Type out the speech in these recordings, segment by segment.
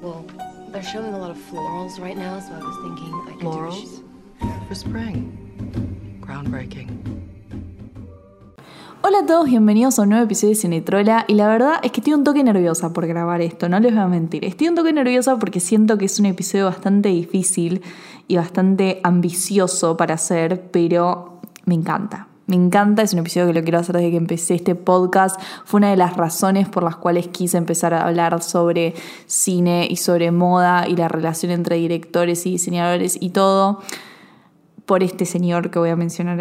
Well, they're showing a lot of florals right now, so I was thinking I could Florals? For spring. Groundbreaking. Hola a todos, bienvenidos a un nuevo episodio de Cinetrola y la verdad es que estoy un toque nerviosa por grabar esto, no les voy a mentir. Estoy un toque nerviosa porque siento que es un episodio bastante difícil y bastante ambicioso para hacer, pero me encanta. Me encanta, es un episodio que lo quiero hacer desde que empecé este podcast. Fue una de las razones por las cuales quise empezar a hablar sobre cine y sobre moda y la relación entre directores y diseñadores y todo por este señor que voy a mencionar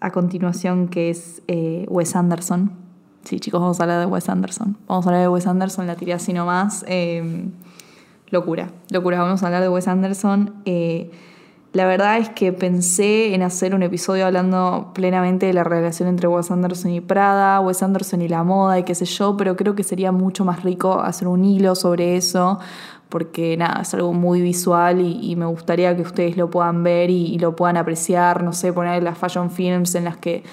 a, continuación, que es eh, Wes Anderson. Sí, chicos, vamos a hablar de Wes Anderson. Vamos a hablar de Wes Anderson, la tiré así nomás. Eh, locura, locura. Vamos a hablar de Wes Anderson. Eh, la verdad es que pensé en hacer un episodio hablando plenamente de la relación entre Wes Anderson y Prada, Wes Anderson y la moda y qué sé yo, pero creo que sería mucho más rico hacer un hilo sobre eso, porque nada, es algo muy visual y, me gustaría que ustedes lo puedan ver y, lo puedan apreciar, no sé, poner las fashion films en las que...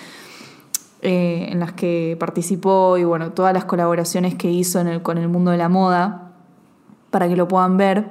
Eh, en las que participó y bueno, todas las colaboraciones que hizo en el, con el mundo de la moda, para que lo puedan ver.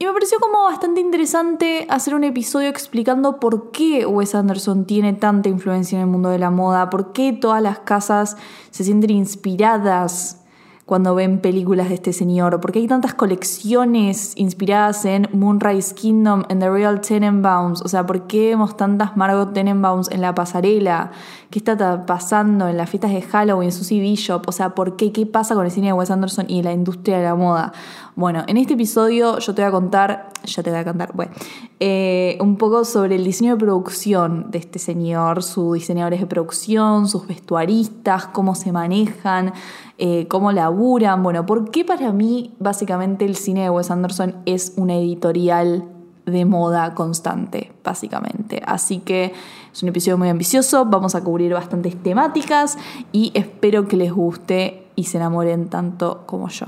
Y me pareció como bastante interesante hacer un episodio explicando por qué Wes Anderson tiene tanta influencia en el mundo de la moda, por qué todas las casas se sienten inspiradas cuando ven películas de este señor, porque hay tantas colecciones inspiradas en Moonrise Kingdom, en The Real Tenenbaums, o sea, ¿por qué vemos tantas Margot Tenenbaums en la pasarela? ¿Qué está pasando en las fiestas de Halloween, Susie Bishop? O sea, ¿por qué? ¿Qué pasa con el cine de Wes Anderson y la industria de la moda? Bueno, en este episodio yo te voy a contar, ya te voy a contar, bueno, eh, un poco sobre el diseño de producción de este señor, sus diseñadores de producción, sus vestuaristas, cómo se manejan, eh, cómo laburan. Bueno, ¿por qué para mí básicamente el cine de Wes Anderson es una editorial de moda constante, básicamente. Así que es un episodio muy ambicioso, vamos a cubrir bastantes temáticas y espero que les guste y se enamoren tanto como yo.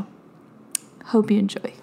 Hope you enjoy.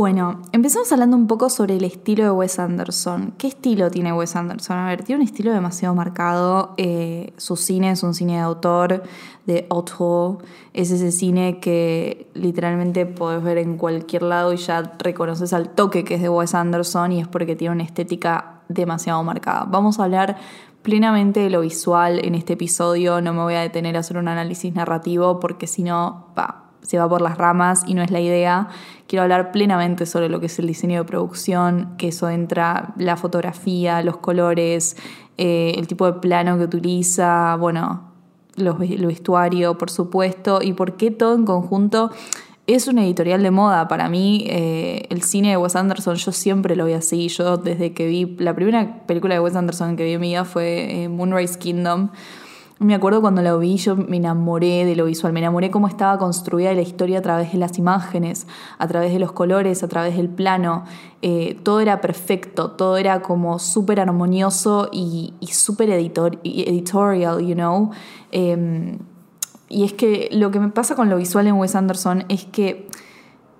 Bueno, empezamos hablando un poco sobre el estilo de Wes Anderson. ¿Qué estilo tiene Wes Anderson? A ver, tiene un estilo demasiado marcado. Eh, su cine es un cine de autor, de autor. Es ese cine que literalmente podés ver en cualquier lado y ya reconoces al toque que es de Wes Anderson y es porque tiene una estética demasiado marcada. Vamos a hablar plenamente de lo visual en este episodio. No me voy a detener a hacer un análisis narrativo porque si no, va se va por las ramas y no es la idea. Quiero hablar plenamente sobre lo que es el diseño de producción, que eso entra la fotografía, los colores, eh, el tipo de plano que utiliza, bueno, los, el vestuario, por supuesto, y por qué todo en conjunto es una editorial de moda. Para mí, eh, el cine de Wes Anderson, yo siempre lo vi así. Yo, desde que vi la primera película de Wes Anderson que vi en mi vida fue eh, Moonrise Kingdom. Me acuerdo cuando la vi, yo me enamoré de lo visual, me enamoré cómo estaba construida la historia a través de las imágenes, a través de los colores, a través del plano. Eh, todo era perfecto, todo era como súper armonioso y, súper editorial, you know. Em, y es que lo que me pasa con lo visual en Wes Anderson es que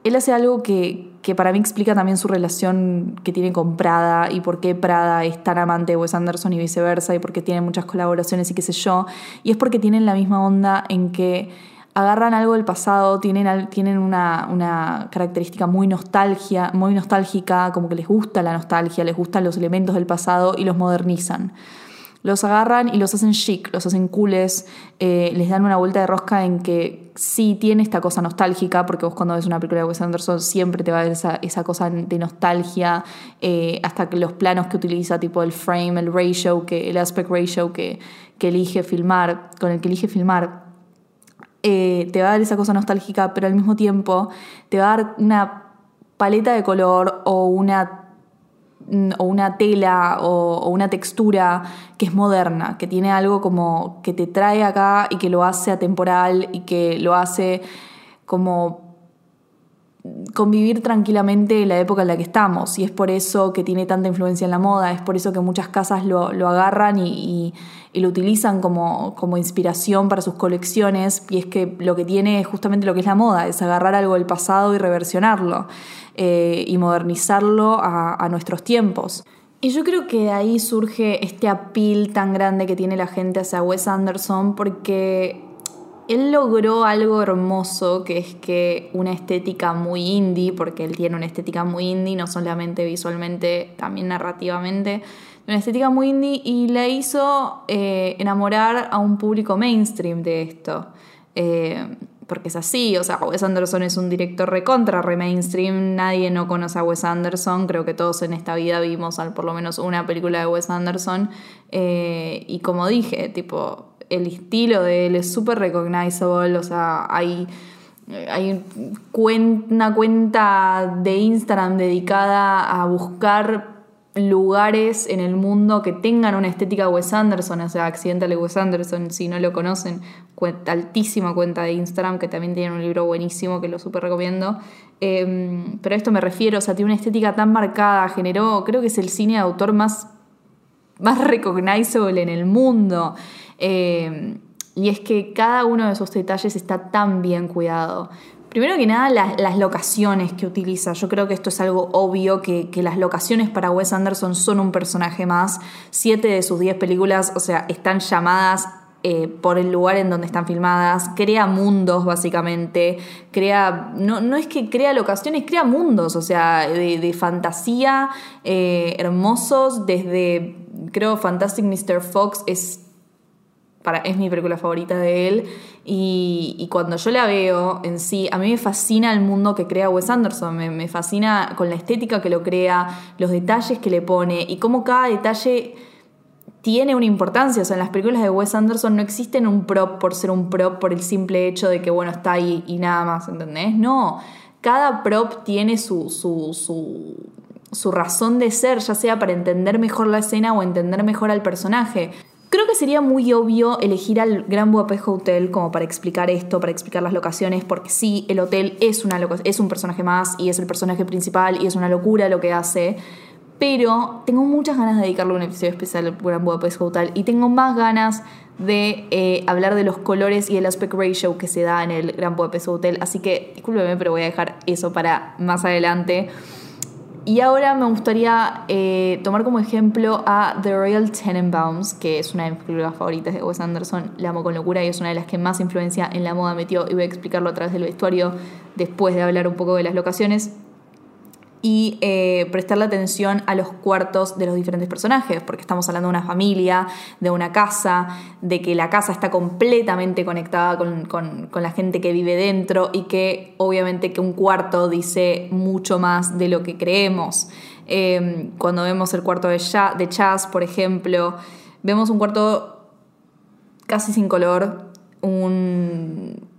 él hace algo que, que para mí explica también su relación que tiene con Prada y por qué Prada es tan amante de Wes Anderson y viceversa y por qué tiene muchas colaboraciones y qué sé yo. Y es porque tienen la misma onda en que agarran algo del pasado, tienen, tienen una, una, característica muy, nostalgia, muy nostálgica, como que les gusta la nostalgia, les gustan los elementos del pasado y los modernizan los agarran y los hacen chic, los hacen cooles, eh, les dan una vuelta de rosca en que sí tiene esta cosa nostálgica, porque vos cuando ves una película de Wes Anderson siempre te va a ver esa, cosa de nostalgia, eh, hasta que los planos que utiliza, tipo el frame, el ratio, que, el aspect ratio que, que elige filmar, con el que elige filmar, eh, te va a dar esa cosa nostálgica, pero al mismo tiempo te va a dar una paleta de color o una o una tela o, una textura que es moderna, que tiene algo como que te trae acá y que lo hace atemporal y que lo hace como convivir tranquilamente en la época en la que estamos. Y es por eso que tiene tanta influencia en la moda, es por eso que muchas casas lo, agarran y, lo utilizan como, como, inspiración para sus colecciones. Y es que lo que tiene es justamente lo que es la moda, es agarrar algo del pasado y reversionarlo eh, y modernizarlo a, a nuestros tiempos. Y yo creo que de ahí surge este apil tan grande que tiene la gente hacia Wes Anderson porque él logró algo hermoso, que es que una estética muy indie, porque él tiene una estética muy indie, no solamente visualmente, también narrativamente, una estética muy indie, y le hizo eh, enamorar a un público mainstream de esto. Eh, porque es así, o sea, Wes Anderson es un director recontra, re mainstream, nadie no conoce a Wes Anderson, creo que todos en esta vida vimos por lo menos una película de Wes Anderson, eh, y como dije, tipo, el estilo de él es súper recognizable, o sea, hay, hay una cuenta de Instagram dedicada a buscar lugares en el mundo que tengan una estética Wes Anderson, o sea, Accidental Wes Anderson, si no lo conocen, altísima cuenta de Instagram, que también tiene un libro buenísimo que lo súper recomiendo. Em, pero a esto me refiero, o sea, tiene una estética tan marcada, generó, creo que es el cine de autor más, más recognizable en el mundo. Eh, y es que cada uno de esos detalles está tan bien cuidado. Primero que nada, las, locaciones que utiliza. Yo creo que esto es algo obvio, que, las locaciones para Wes Anderson son un personaje más. Siete de sus diez películas, o sea, están llamadas eh, por el lugar en donde están filmadas, crea mundos básicamente, crea, no, no es que crea locaciones, crea mundos, o sea, de, fantasía, eh, hermosos, desde, creo, Fantastic Mr. Fox es para, es mi película favorita de él. Y, cuando yo la veo en sí, a mí me fascina el mundo que crea Wes Anderson. Me, fascina con la estética que lo crea, los detalles que le pone y cómo cada detalle tiene una importancia. O sea, en las películas de Wes Anderson no existen un prop por ser un prop por el simple hecho de que, bueno, está ahí y nada más, ¿entendés? No. Cada prop tiene su, su, su, su razón de ser, ya sea para entender mejor la escena o entender mejor al personaje. Creo que sería muy obvio elegir al Gran Budapest Hotel como para explicar esto, para explicar las locaciones, porque sí, el hotel es, una es un personaje más y es el personaje principal y es una locura lo que hace. Pero tengo muchas ganas de dedicarle un episodio especial al Gran Budapest Hotel y tengo más ganas de eh, hablar de los colores y el aspect ratio que se da en el Gran Budapest Hotel. Así que discúlpeme, pero voy a dejar eso para más adelante. Y ahora me gustaría eh, tomar como ejemplo a The Royal Tenenbaums, que es una de mis películas favoritas de Wes Anderson. La amo con locura y es una de las que más influencia en la moda metió. Y voy a explicarlo a través del vestuario después de hablar un poco de las locaciones y eh, prestarle atención a los cuartos de los diferentes personajes, porque estamos hablando de una familia, de una casa, de que la casa está completamente conectada con, la gente que vive dentro y que obviamente que un cuarto dice mucho más de lo que creemos. Em, cuando vemos el cuarto de, de Chaz, por ejemplo, vemos un cuarto casi sin color, un,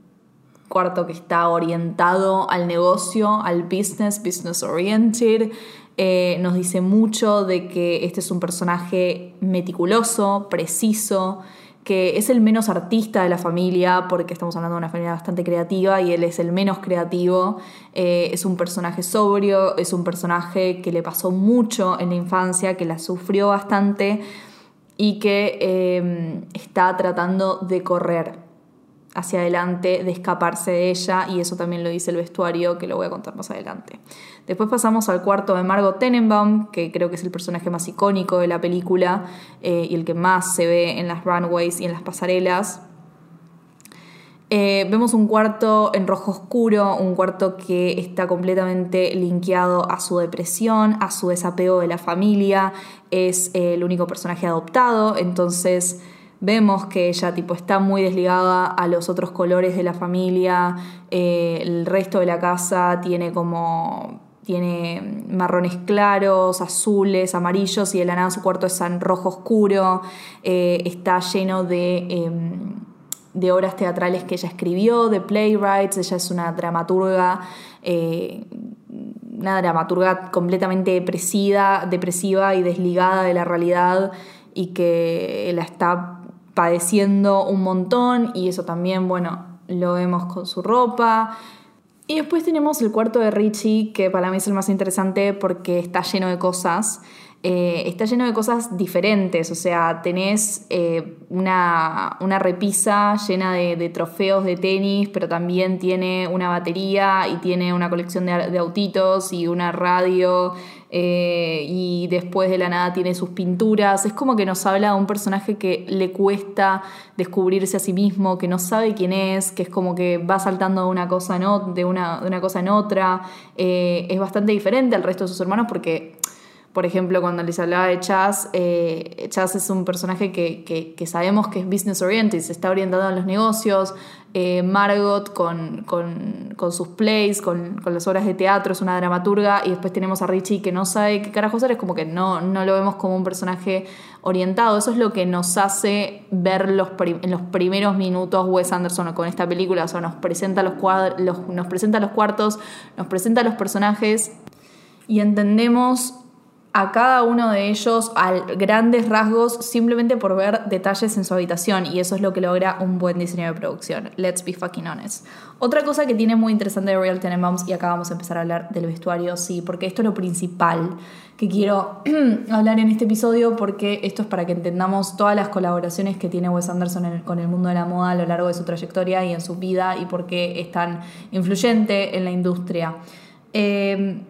cuarto que está orientado al negocio, al business, business oriented. Eh, nos dice mucho de que este es un personaje meticuloso, preciso, que es el menos artista de la familia, porque estamos hablando de una familia bastante creativa y él es el menos creativo. Eh, es un personaje sobrio, es un personaje que le pasó mucho en la infancia, que la sufrió bastante y que eh, está tratando de correr hacia adelante, de escaparse de ella, y eso también lo dice el vestuario, que lo voy a contar más adelante. Después pasamos al cuarto de Margot Tenenbaum, que creo que es el personaje más icónico de la película eh, y el que más se ve en las runways y en las pasarelas. Eh, vemos un cuarto en rojo oscuro, un cuarto que está completamente linkeado a su depresión, a su desapego de la familia, es eh, el único personaje adoptado, entonces vemos que ella tipo está muy desligada a los otros colores de la familia, eh, el resto de la casa tiene como tiene marrones claros, azules, amarillos y de la nada su cuarto es en rojo oscuro, eh, está lleno de, em, de, obras teatrales que ella escribió, de playwrights, ella es una dramaturga, eh, una dramaturga completamente depresiva, depresiva y desligada de la realidad y que la está padeciendo un montón y eso también, bueno, lo vemos con su ropa. Y después tenemos el cuarto de Richie, que para mí es el más interesante porque está lleno de cosas. Eh, está lleno de cosas diferentes, o sea, tenés eh, una, una, repisa llena de, trofeos de tenis, pero también tiene una batería y tiene una colección de, autitos y una radio eh, y después de la nada tiene sus pinturas. Es como que nos habla de un personaje que le cuesta descubrirse a sí mismo, que no sabe quién es, que es como que va saltando de una cosa en, de una, de una cosa en otra. es bastante diferente al resto de sus hermanos porque por ejemplo, cuando les hablaba de Chaz, eh, Chaz es un personaje que, sabemos que es business oriented, se está orientado a los negocios. Eh, Margot con, sus plays, con, las obras de teatro, es una dramaturga. Y después tenemos a Richie que no sabe qué carajo hacer, es como que no, no lo vemos como un personaje orientado. Eso es lo que nos hace ver los en los primeros minutos Wes Anderson con esta película. O sea, nos presenta los, los, nos presenta los cuartos, nos presenta los personajes y entendemos a cada uno de ellos a grandes rasgos simplemente por ver detalles en su habitación y eso es lo que logra un buen diseño de producción. Let's be fucking honest. Otra cosa que tiene muy interesante de Real Tenenbaums y acá vamos a empezar a hablar del vestuario, sí, porque esto es lo principal que quiero hablar en este episodio porque esto es para que entendamos todas las colaboraciones que tiene Wes Anderson con el mundo de la moda a lo largo de su trayectoria y en su vida y por qué es tan influyente en la industria. Eh,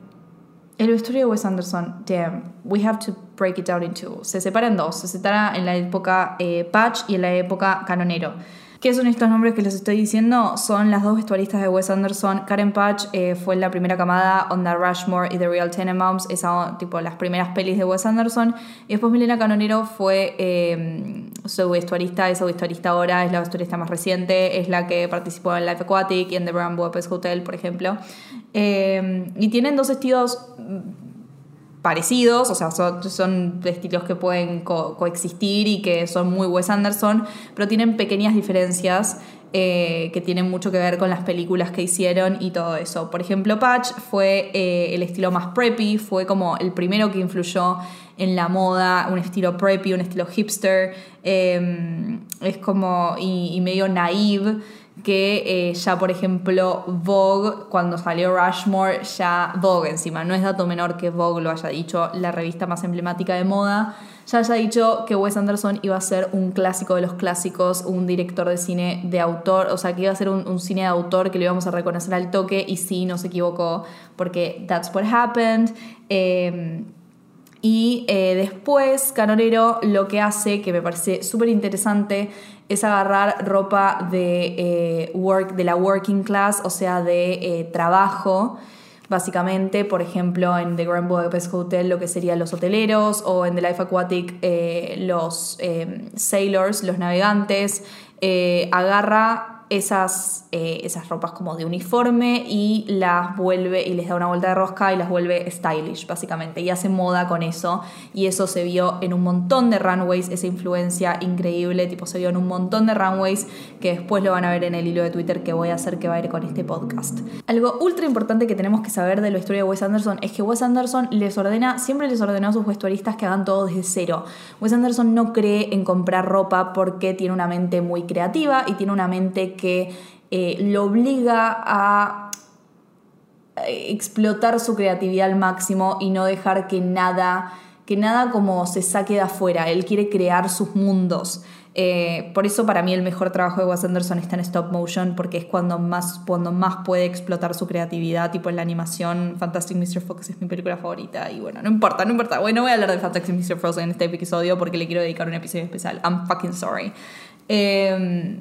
el vestuario de Wes Anderson, damn, we have to break it down into. Se separa en dos. Se separa en la época eh, Patch y en la época Canonero. ¿Qué son estos nombres que les estoy diciendo? Son las dos vestuaristas de Wes Anderson. Karen Patch eh, fue la primera camada, Onda Rushmore y The Real Tenenbaums, esa, tipo las primeras pelis de Wes Anderson. Y después Milena Canonero fue eh, su vestuarista, esa vestuarista ahora es la vestuarista más reciente, es la que participó en Life Aquatic y en The Brown Budapest Hotel, por ejemplo. Eh, y tienen dos estilos parecidos, o sea, son, estilos que pueden coexistir y que son muy Wes Anderson, pero tienen pequeñas diferencias eh, que tienen mucho que ver con las películas que hicieron y todo eso. Por ejemplo, Patch fue eh, el estilo más preppy, fue como el primero que influyó en la moda, un estilo preppy, un estilo hipster, em, es como y, y medio naive que eh, ya por ejemplo Vogue, cuando salió Rushmore, ya Vogue encima, no es dato menor que Vogue lo haya dicho, la revista más emblemática de moda, ya haya dicho que Wes Anderson iba a ser un clásico de los clásicos, un director de cine de autor, o sea que iba a ser un, cine de autor que lo íbamos a reconocer al toque y sí, no se equivocó, porque that's what happened. Em, y eh, después Canonero lo que hace, que me parece súper interesante, es agarrar ropa de, eh, work, de la working class, o sea, de eh, trabajo, básicamente, por ejemplo, en The Grand Budapest Hotel lo que serían los hoteleros, o en The Life Aquatic los sailors, los navegantes, agarra esas, eh, esas ropas como de uniforme y las vuelve y les da una vuelta de rosca y las vuelve stylish, básicamente. Y hace moda con eso. Y eso se vio en un montón de runways, esa influencia increíble, tipo se vio en un montón de runways que después lo van a ver en el hilo de Twitter que voy a hacer que va a ir con este podcast. Algo ultra importante que tenemos que saber de la historia de Wes Anderson es que Wes Anderson les ordena, siempre les ordenó a sus vestuaristas que hagan todo desde cero. Wes Anderson no cree en comprar ropa porque tiene una mente muy creativa y tiene una mente eh, lo obliga a explotar su creatividad al máximo y no dejar que nada, que nada como se saque de afuera. Él quiere crear sus mundos. Eh, por eso para mí el mejor trabajo de Wes Anderson está en stop motion, porque es cuando más, cuando más puede explotar su creatividad, tipo en la animación. Fantastic Mr. Fox es mi película favorita y bueno, no importa, no importa. Bueno, voy a hablar de Fantastic Mr. Fox en este episodio porque le quiero dedicar un episodio especial. I'm fucking sorry. Eh,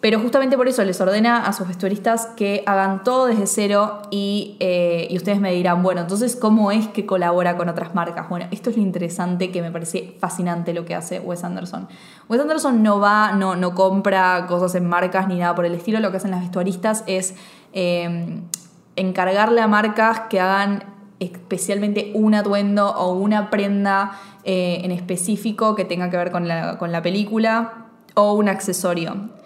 pero justamente por eso les ordena a sus vestuaristas que hagan todo desde cero y, eh, y, ustedes me dirán, bueno, entonces, ¿cómo es que colabora con otras marcas? Bueno, esto es lo interesante que me parece fascinante lo que hace Wes Anderson. Wes Anderson no va, no, no compra cosas en marcas ni nada por el estilo, lo que hacen las vestuaristas es em, encargarle a marcas que hagan especialmente un atuendo o una prenda eh, en específico que tenga que ver con la, con la película o un accesorio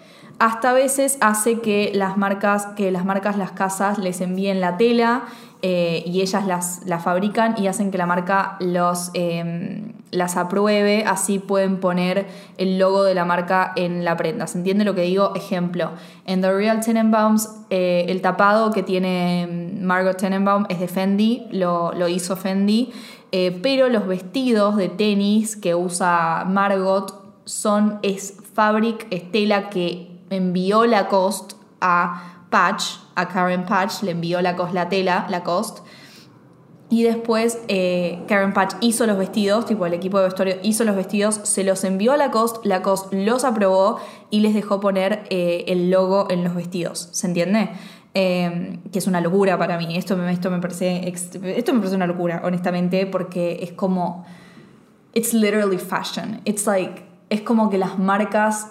hasta a veces hace que las marcas, que las marcas, las casas les envíen la tela eh, y ellas las, la fabrican y hacen que la marca los, em, las apruebe, así pueden poner el logo de la marca en la prenda. ¿Se entiende lo que digo? Ejemplo, en The Real Tenenbaums, eh, el tapado que tiene Margot Tenenbaum es de Fendi, lo, lo hizo Fendi, eh, pero los vestidos de tenis que usa Margot son, es fabric, estela que envió Lacoste a Patch, a Karen Patch, le envió Lacoste la tela, Lacoste, y después eh, Karen Patch hizo los vestidos, tipo el equipo de vestuario hizo los vestidos, se los envió a Lacoste, Lacoste los aprobó y les dejó poner eh, el logo en los vestidos. ¿Se entiende? Eh, que es una locura para mí. Esto me, esto, me parece, esto me parece una locura, honestamente, porque es como. It's literally fashion. It's like. Es como que las marcas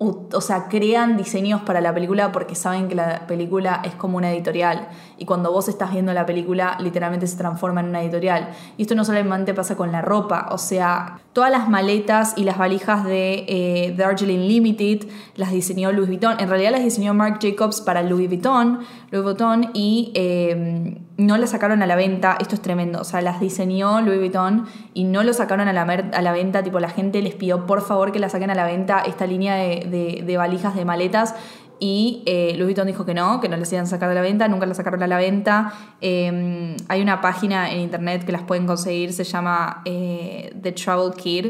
o sea, crean diseños para la película porque saben que la película es como una editorial. Y cuando vos estás viendo la película, literalmente se transforma en una editorial. Y esto no solamente pasa con la ropa, o sea, todas las maletas y las valijas de eh, Darjeeling Limited las diseñó Louis Vuitton. En realidad las diseñó Marc Jacobs para Louis Vuitton, Louis Vuitton y eh, no las sacaron a la venta. Esto es tremendo. O sea, las diseñó Louis Vuitton y no lo sacaron a la, a la venta. Tipo, la gente les pidió por favor que la saquen a la venta esta línea de, valijas de maletas. Y eh, Louis Vuitton dijo que no, que no las iban a sacar de la venta, nunca las sacaron a la venta. Em, hay una página en internet que las pueden conseguir, se llama eh, The Travel Kid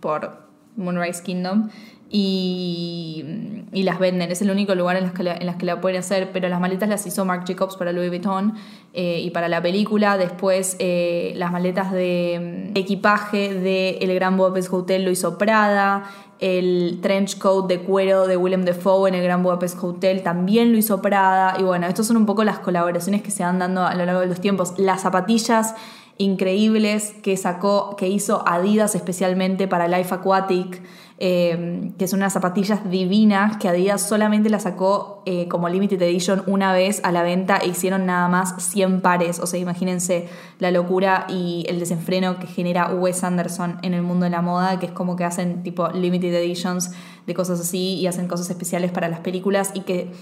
por Moonrise Kingdom y, las venden. Es el único lugar en las, que la, en las que la pueden hacer, pero las maletas las hizo Marc Jacobs para Louis Vuitton eh, y para la película. Después eh, las maletas de equipaje de El Gran Budapest Hotel lo hizo Prada. El trench coat de cuero de Willem Dafoe en el Gran Budapest Hotel también lo hizo Prada. Y bueno, estas son un poco las colaboraciones que se van dando a lo largo de los tiempos. Las zapatillas increíbles que sacó, que hizo Adidas especialmente para Life Aquatic. Em, que son unas zapatillas divinas que Adidas solamente las sacó eh, como limited edition una vez a la venta e hicieron nada más 100 pares. O sea, imagínense la locura y el desenfreno que genera Wes Anderson en el mundo de la moda, que es como que hacen tipo limited editions de cosas así y hacen cosas especiales para las películas y que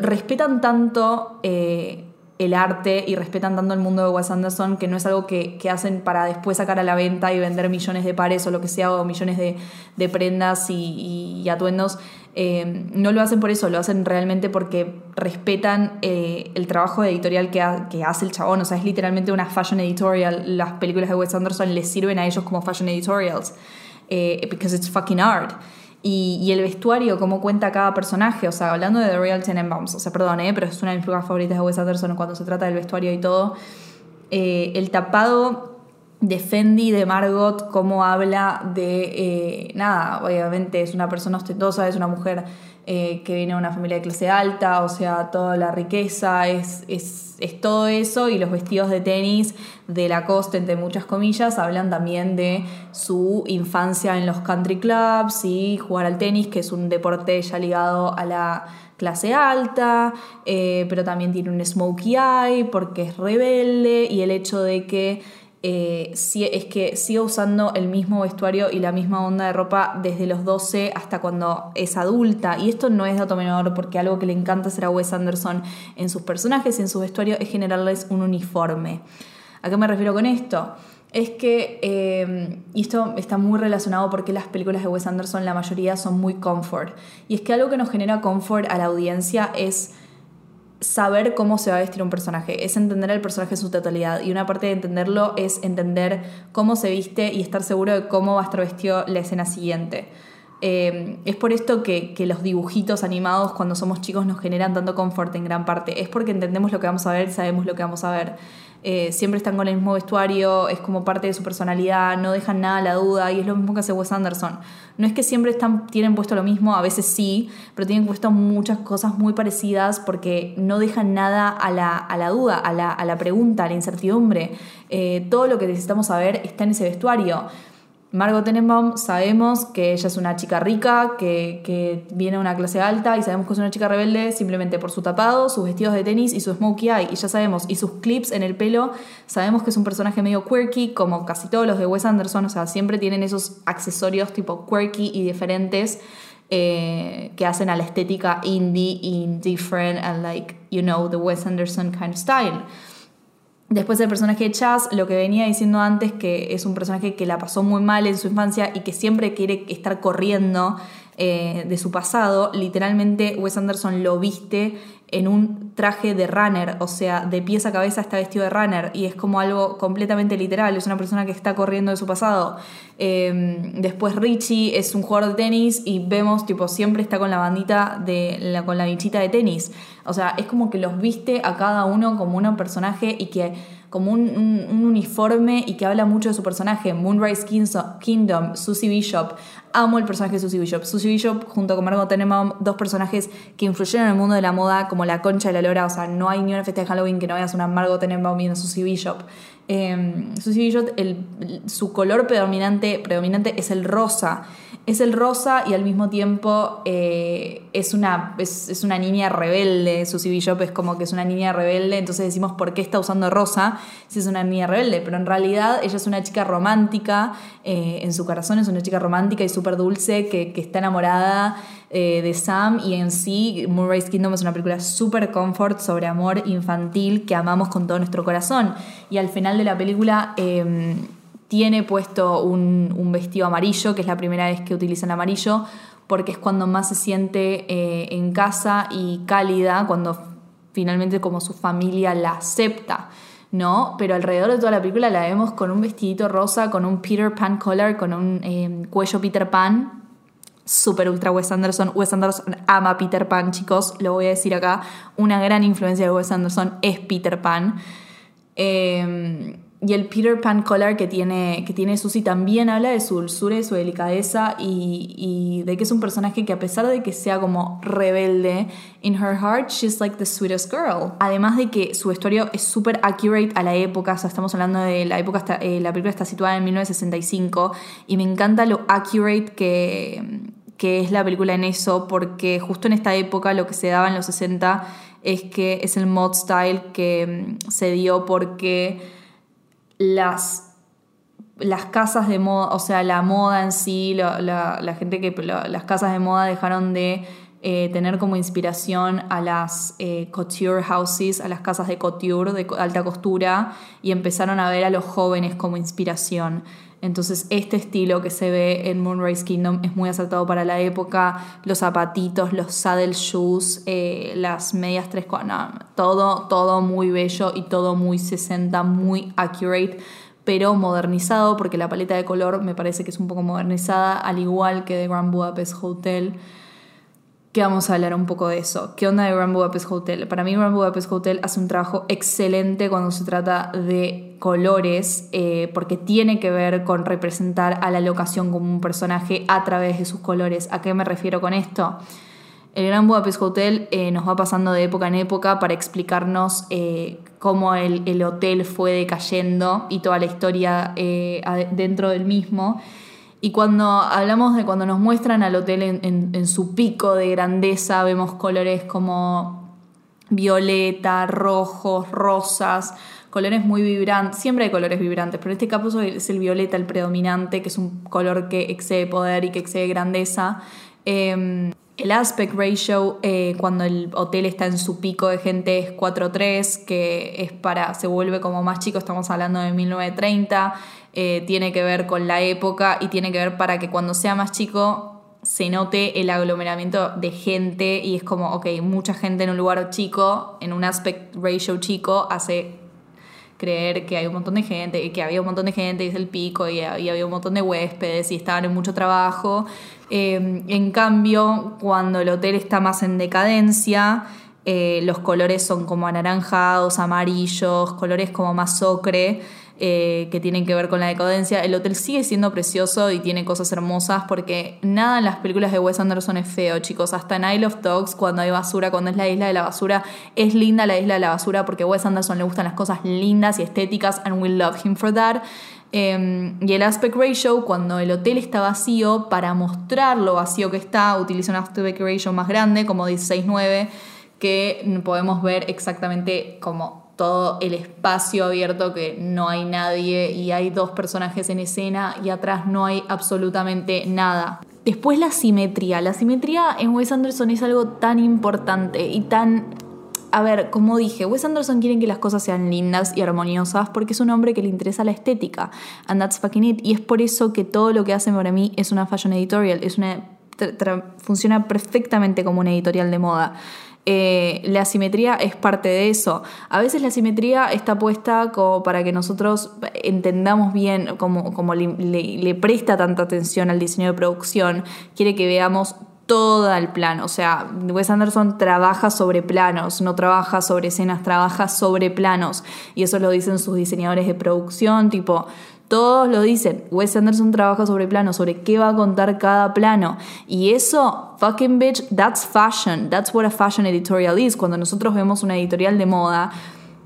respetan tanto eh, el arte y respetan tanto el mundo de Wes Anderson que no es algo que, hacen para después sacar a la venta y vender millones de pares o lo que sea, o millones de, prendas y, atuendos. Eh, no lo hacen por eso, lo hacen realmente porque respetan eh, el trabajo editorial que, que, hace el chabón. O sea, es literalmente una fashion editorial. Las películas de Wes Anderson les sirven a ellos como fashion editorials. Eh, because it's fucking art. Y, el vestuario, cómo cuenta cada personaje, o sea, hablando de The Real Tenenbaums, o sea, perdón, ¿eh? pero es una de mis películas favoritas de Wes Anderson cuando se trata del vestuario y todo. Eh, el tapado de Fendi, de Margot, cómo habla de, eh, nada, obviamente es una persona ostentosa, es una mujer eh, que viene de una familia de clase alta, o sea, toda la riqueza, es, es, es, todo eso, y los vestidos de tenis de la costa, entre muchas comillas, hablan también de su infancia en los country clubs y jugar al tenis, que es un deporte ya ligado a la clase alta, eh, pero también tiene un smokey eye porque es rebelde y el hecho de que eh, es que sigue usando el mismo vestuario y la misma onda de ropa desde los 12 hasta cuando es adulta. Y esto no es dato menor porque algo que le encanta hacer a Wes Anderson en sus personajes y en su vestuario es generarles un uniforme. ¿A qué me refiero con esto? Es que, eh, y esto está muy relacionado porque las películas de Wes Anderson, la mayoría son muy comfort. Y es que algo que nos genera comfort a la audiencia es saber cómo se va a vestir un personaje, es entender el personaje en su totalidad. Y una parte de entenderlo es entender cómo se viste y estar seguro de cómo va a estar vestido la escena siguiente. Eh, es por esto que, que, los dibujitos animados cuando somos chicos nos generan tanto confort en gran parte. Es porque entendemos lo que vamos a ver, sabemos lo que vamos a ver. Eh, siempre están con el mismo vestuario, es como parte de su personalidad, no dejan nada a la duda y es lo mismo que hace Wes Anderson. No es que siempre están, tienen puesto lo mismo, a veces sí, pero tienen puesto muchas cosas muy parecidas porque no dejan nada a la, a la duda, a la, a la, pregunta, a la incertidumbre. Eh, todo lo que necesitamos saber está en ese vestuario. Margot Tenenbaum sabemos que ella es una chica rica, que, viene de una clase alta y sabemos que es una chica rebelde simplemente por su tapado, sus vestidos de tenis y su smokey eye. Y ya sabemos, y sus clips en el pelo, sabemos que es un personaje medio quirky, como casi todos los de Wes Anderson, o sea, siempre tienen esos accesorios tipo quirky y diferentes eh, que hacen a la estética indie, indifferent and like, you know, the Wes Anderson kind of style. Después el personaje de Chaz, lo que venía diciendo antes, que es un personaje que la pasó muy mal en su infancia y que siempre quiere estar corriendo eh, de su pasado, literalmente Wes Anderson lo viste en un traje de runner, o sea, de pies a cabeza está vestido de runner y es como algo completamente literal, es una persona que está corriendo de su pasado. Em, después Richie es un jugador de tenis y vemos, tipo, siempre está con la bandita de la, con la bichita de tenis. O sea, es como que los viste a cada uno como un personaje y que como un, un, uniforme y que habla mucho de su personaje. Moonrise Kingdom, Susie Bishop. Amo el personaje de Susie Bishop. Susie Bishop junto con Margot Tenenbaum, dos personajes que influyeron en el mundo de la moda como la concha de la lora. O sea, no hay ni una fiesta de Halloween que no veas una Margot Tenenbaum y una Susie Bishop. Eh, Susie el, su color predominante, predominante es el rosa es el rosa y al mismo tiempo eh, es, una, es, una niña rebelde. Susie Bishop es como que es una niña rebelde, entonces decimos por qué está usando rosa si es una niña rebelde, pero en realidad ella es una chica romántica, eh, en su corazón es una chica romántica y súper dulce que, está enamorada eh, de Sam y en sí Murray's Kingdom es una película súper comfort sobre amor infantil que amamos con todo nuestro corazón. Y al final de la película em, tiene puesto un, vestido amarillo, que es la primera vez que utiliza el amarillo, porque es cuando más se siente eh, en casa y cálida, cuando finalmente como su familia la acepta. ¿no? Pero alrededor de toda la película la vemos con un vestidito rosa, con un Peter Pan collar, con un eh, cuello Peter Pan. Super ultra Wes Anderson. Wes Anderson ama Peter Pan, chicos. Lo voy a decir acá. Una gran influencia de Wes Anderson es Peter Pan. Eh, y el Peter Pan collar que tiene, que tiene Susie también habla de su dulzura y su delicadeza y, de que es un personaje que a pesar de que sea como rebelde, in her heart she's like the sweetest girl. Además de que su vestuario es súper accurate a la época, o sea, estamos hablando de la época, eh, la película está situada en 1965 y me encanta lo accurate que, que es la película en eso porque justo en esta época lo que se daba en los 60 es que es el mod style que mm, se dio porque las, las casas de moda, o sea, la moda en sí, la, gente que las casas de moda dejaron de eh, tener como inspiración a las eh, couture houses, a las casas de couture, de alta costura, y empezaron a ver a los jóvenes como inspiración. Entonces este estilo que se ve en Moonrise Kingdom es muy acertado para la época, los zapatitos, los saddle shoes, eh, las medias tres no, todo, todo muy bello y todo muy 60, muy accurate, pero modernizado porque la paleta de color me parece que es un poco modernizada, al igual que de Grand Budapest Hotel que vamos a hablar un poco de eso. ¿Qué onda de Grand Budapest Hotel? Para mí Grand Budapest Hotel hace un trabajo excelente cuando se trata de colores, eh, porque tiene que ver con representar a la locación como un personaje a través de sus colores. ¿A qué me refiero con esto? El Grand Budapest Hotel eh, nos va pasando de época en época para explicarnos eh, cómo el, el, hotel fue decayendo y toda la historia dentro del mismo. Y cuando hablamos de cuando nos muestran al hotel en, su pico de grandeza, vemos colores como violeta, rojos, rosas, colores muy vibrantes. Siempre hay colores vibrantes, pero en este caso es el violeta el predominante, que es un color que excede poder y que excede grandeza. Em, el aspect ratio, eh, cuando el hotel está en su pico de gente, es 4-3, que es para, se vuelve como más chico, estamos hablando de 1930. Eh, tiene que ver con la época y tiene que ver para que cuando sea más chico se note el aglomeramiento de gente y es como, ok, mucha gente en un lugar chico, en un aspect ratio chico, hace creer que hay un montón de gente y que había un montón de gente y es el pico y, había un montón de huéspedes y estaban en mucho trabajo. Eh, en cambio, cuando el hotel está más en decadencia, eh, los colores son como anaranjados, amarillos, colores como más ocre. Eh, que tienen que ver con la decadencia. El hotel sigue siendo precioso y tiene cosas hermosas porque nada en las películas de Wes Anderson es feo, chicos. Hasta en Isle of Dogs, cuando hay basura, cuando es la isla de la basura, es linda la isla de la basura porque a Wes Anderson le gustan las cosas lindas y estéticas and we love him for that. Em, y el aspect ratio, cuando el hotel está vacío, para mostrar lo vacío que está, utiliza un aspect ratio más grande, como 16.9, que podemos ver exactamente como todo el espacio abierto que no hay nadie y hay dos personajes en escena y atrás no hay absolutamente nada. Después la simetría. La simetría en Wes Anderson es algo tan importante y tan a ver, como dije, Wes Anderson quiere que las cosas sean lindas y armoniosas porque es un hombre que le interesa la estética. And that's fucking it. Y es por eso que todo lo que hace para mí es una fashion editorial. Es una, funciona perfectamente como una editorial de moda. Eh, la simetría es parte de eso. A veces la simetría está puesta como para que nosotros entendamos bien, como le, le presta tanta atención al diseño de producción, quiere que veamos todo el plano. O sea, Wes Anderson trabaja sobre planos, no trabaja sobre escenas, trabaja sobre planos. Y eso lo dicen sus diseñadores de producción, tipo, todos lo dicen. Wes Anderson trabaja sobre planos, sobre qué va a contar cada plano. Y eso, fucking bitch, that's fashion. That's what a fashion editorial is. Cuando nosotros vemos una editorial de moda,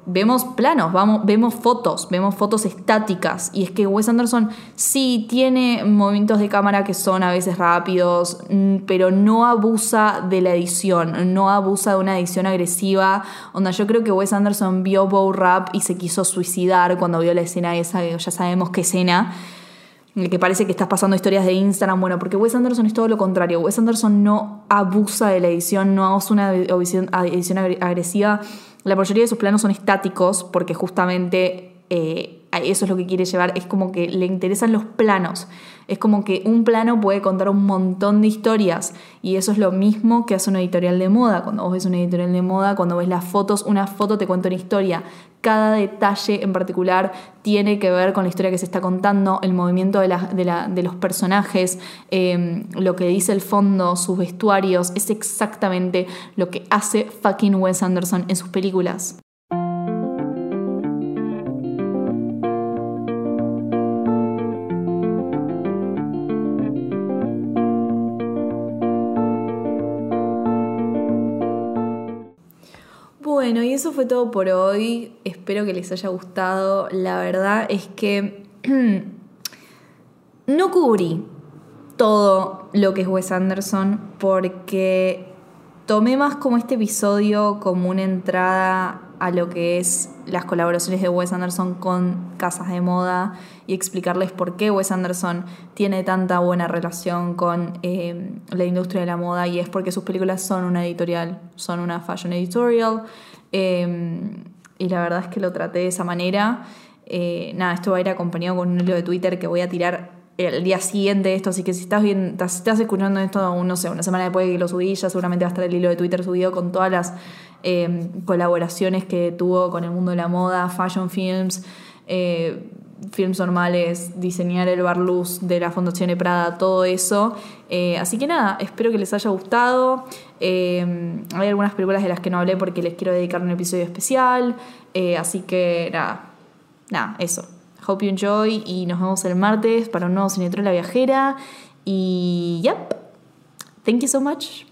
vemos planos, vamos, vemos fotos, vemos fotos estáticas. Y es que Wes Anderson sí tiene movimientos de cámara que son a veces rápidos, mm, pero no abusa de la edición, no abusa de una edición agresiva. Onda, yo creo que Wes Anderson vio Bow Rap y se quiso suicidar cuando vio la escena esa, ya sabemos qué escena. Que parece que estás pasando historias de Instagram. Bueno, porque Wes Anderson es todo lo contrario. Wes Anderson no abusa de la edición, no hace una edición agresiva la mayoría de sus planos son estáticos porque justamente eh, eso es lo que quiere llevar, es como que le interesan los planos, es como que un plano puede contar un montón de historias y eso es lo mismo que hace una editorial de moda, cuando vos ves una editorial de moda, cuando ves las fotos, una foto te cuenta una historia, cada detalle en particular tiene que ver con la historia que se está contando, el movimiento de, los personajes, em, lo que dice el fondo, sus vestuarios, es exactamente lo que hace fucking Wes Anderson en sus películas. Fue todo por hoy. Espero que les haya gustado. La verdad es que no cubrí todo lo que es Wes Anderson porque tomé más como este episodio como una entrada a lo que es las colaboraciones de Wes Anderson con casas de moda y explicarles por qué Wes Anderson tiene tanta buena relación con eh, la industria de la moda y es porque sus películas son una editorial, son una fashion editorial eh, y la verdad es que lo traté de esa manera. Eh, nada, esto va a ir acompañado con un hilo de Twitter que voy a tirar el día siguiente de esto, así que si estás, bien, estás escuchando esto, no sé, una semana después de que lo subí, ya seguramente va a estar el hilo de Twitter subido con todas las colaboraciones que tuvo con el mundo de la moda, fashion films, eh, films normales, diseñar el bar luz de la Fundación Prada, todo eso. Eh, así que nada, espero que les haya gustado. Eh, hay algunas películas de las que no hablé porque les quiero dedicar un episodio especial. así que nada, nada, eso. Hope you enjoy y nos vemos el martes para un nuevo La Viajera. Y yep, thank you so much.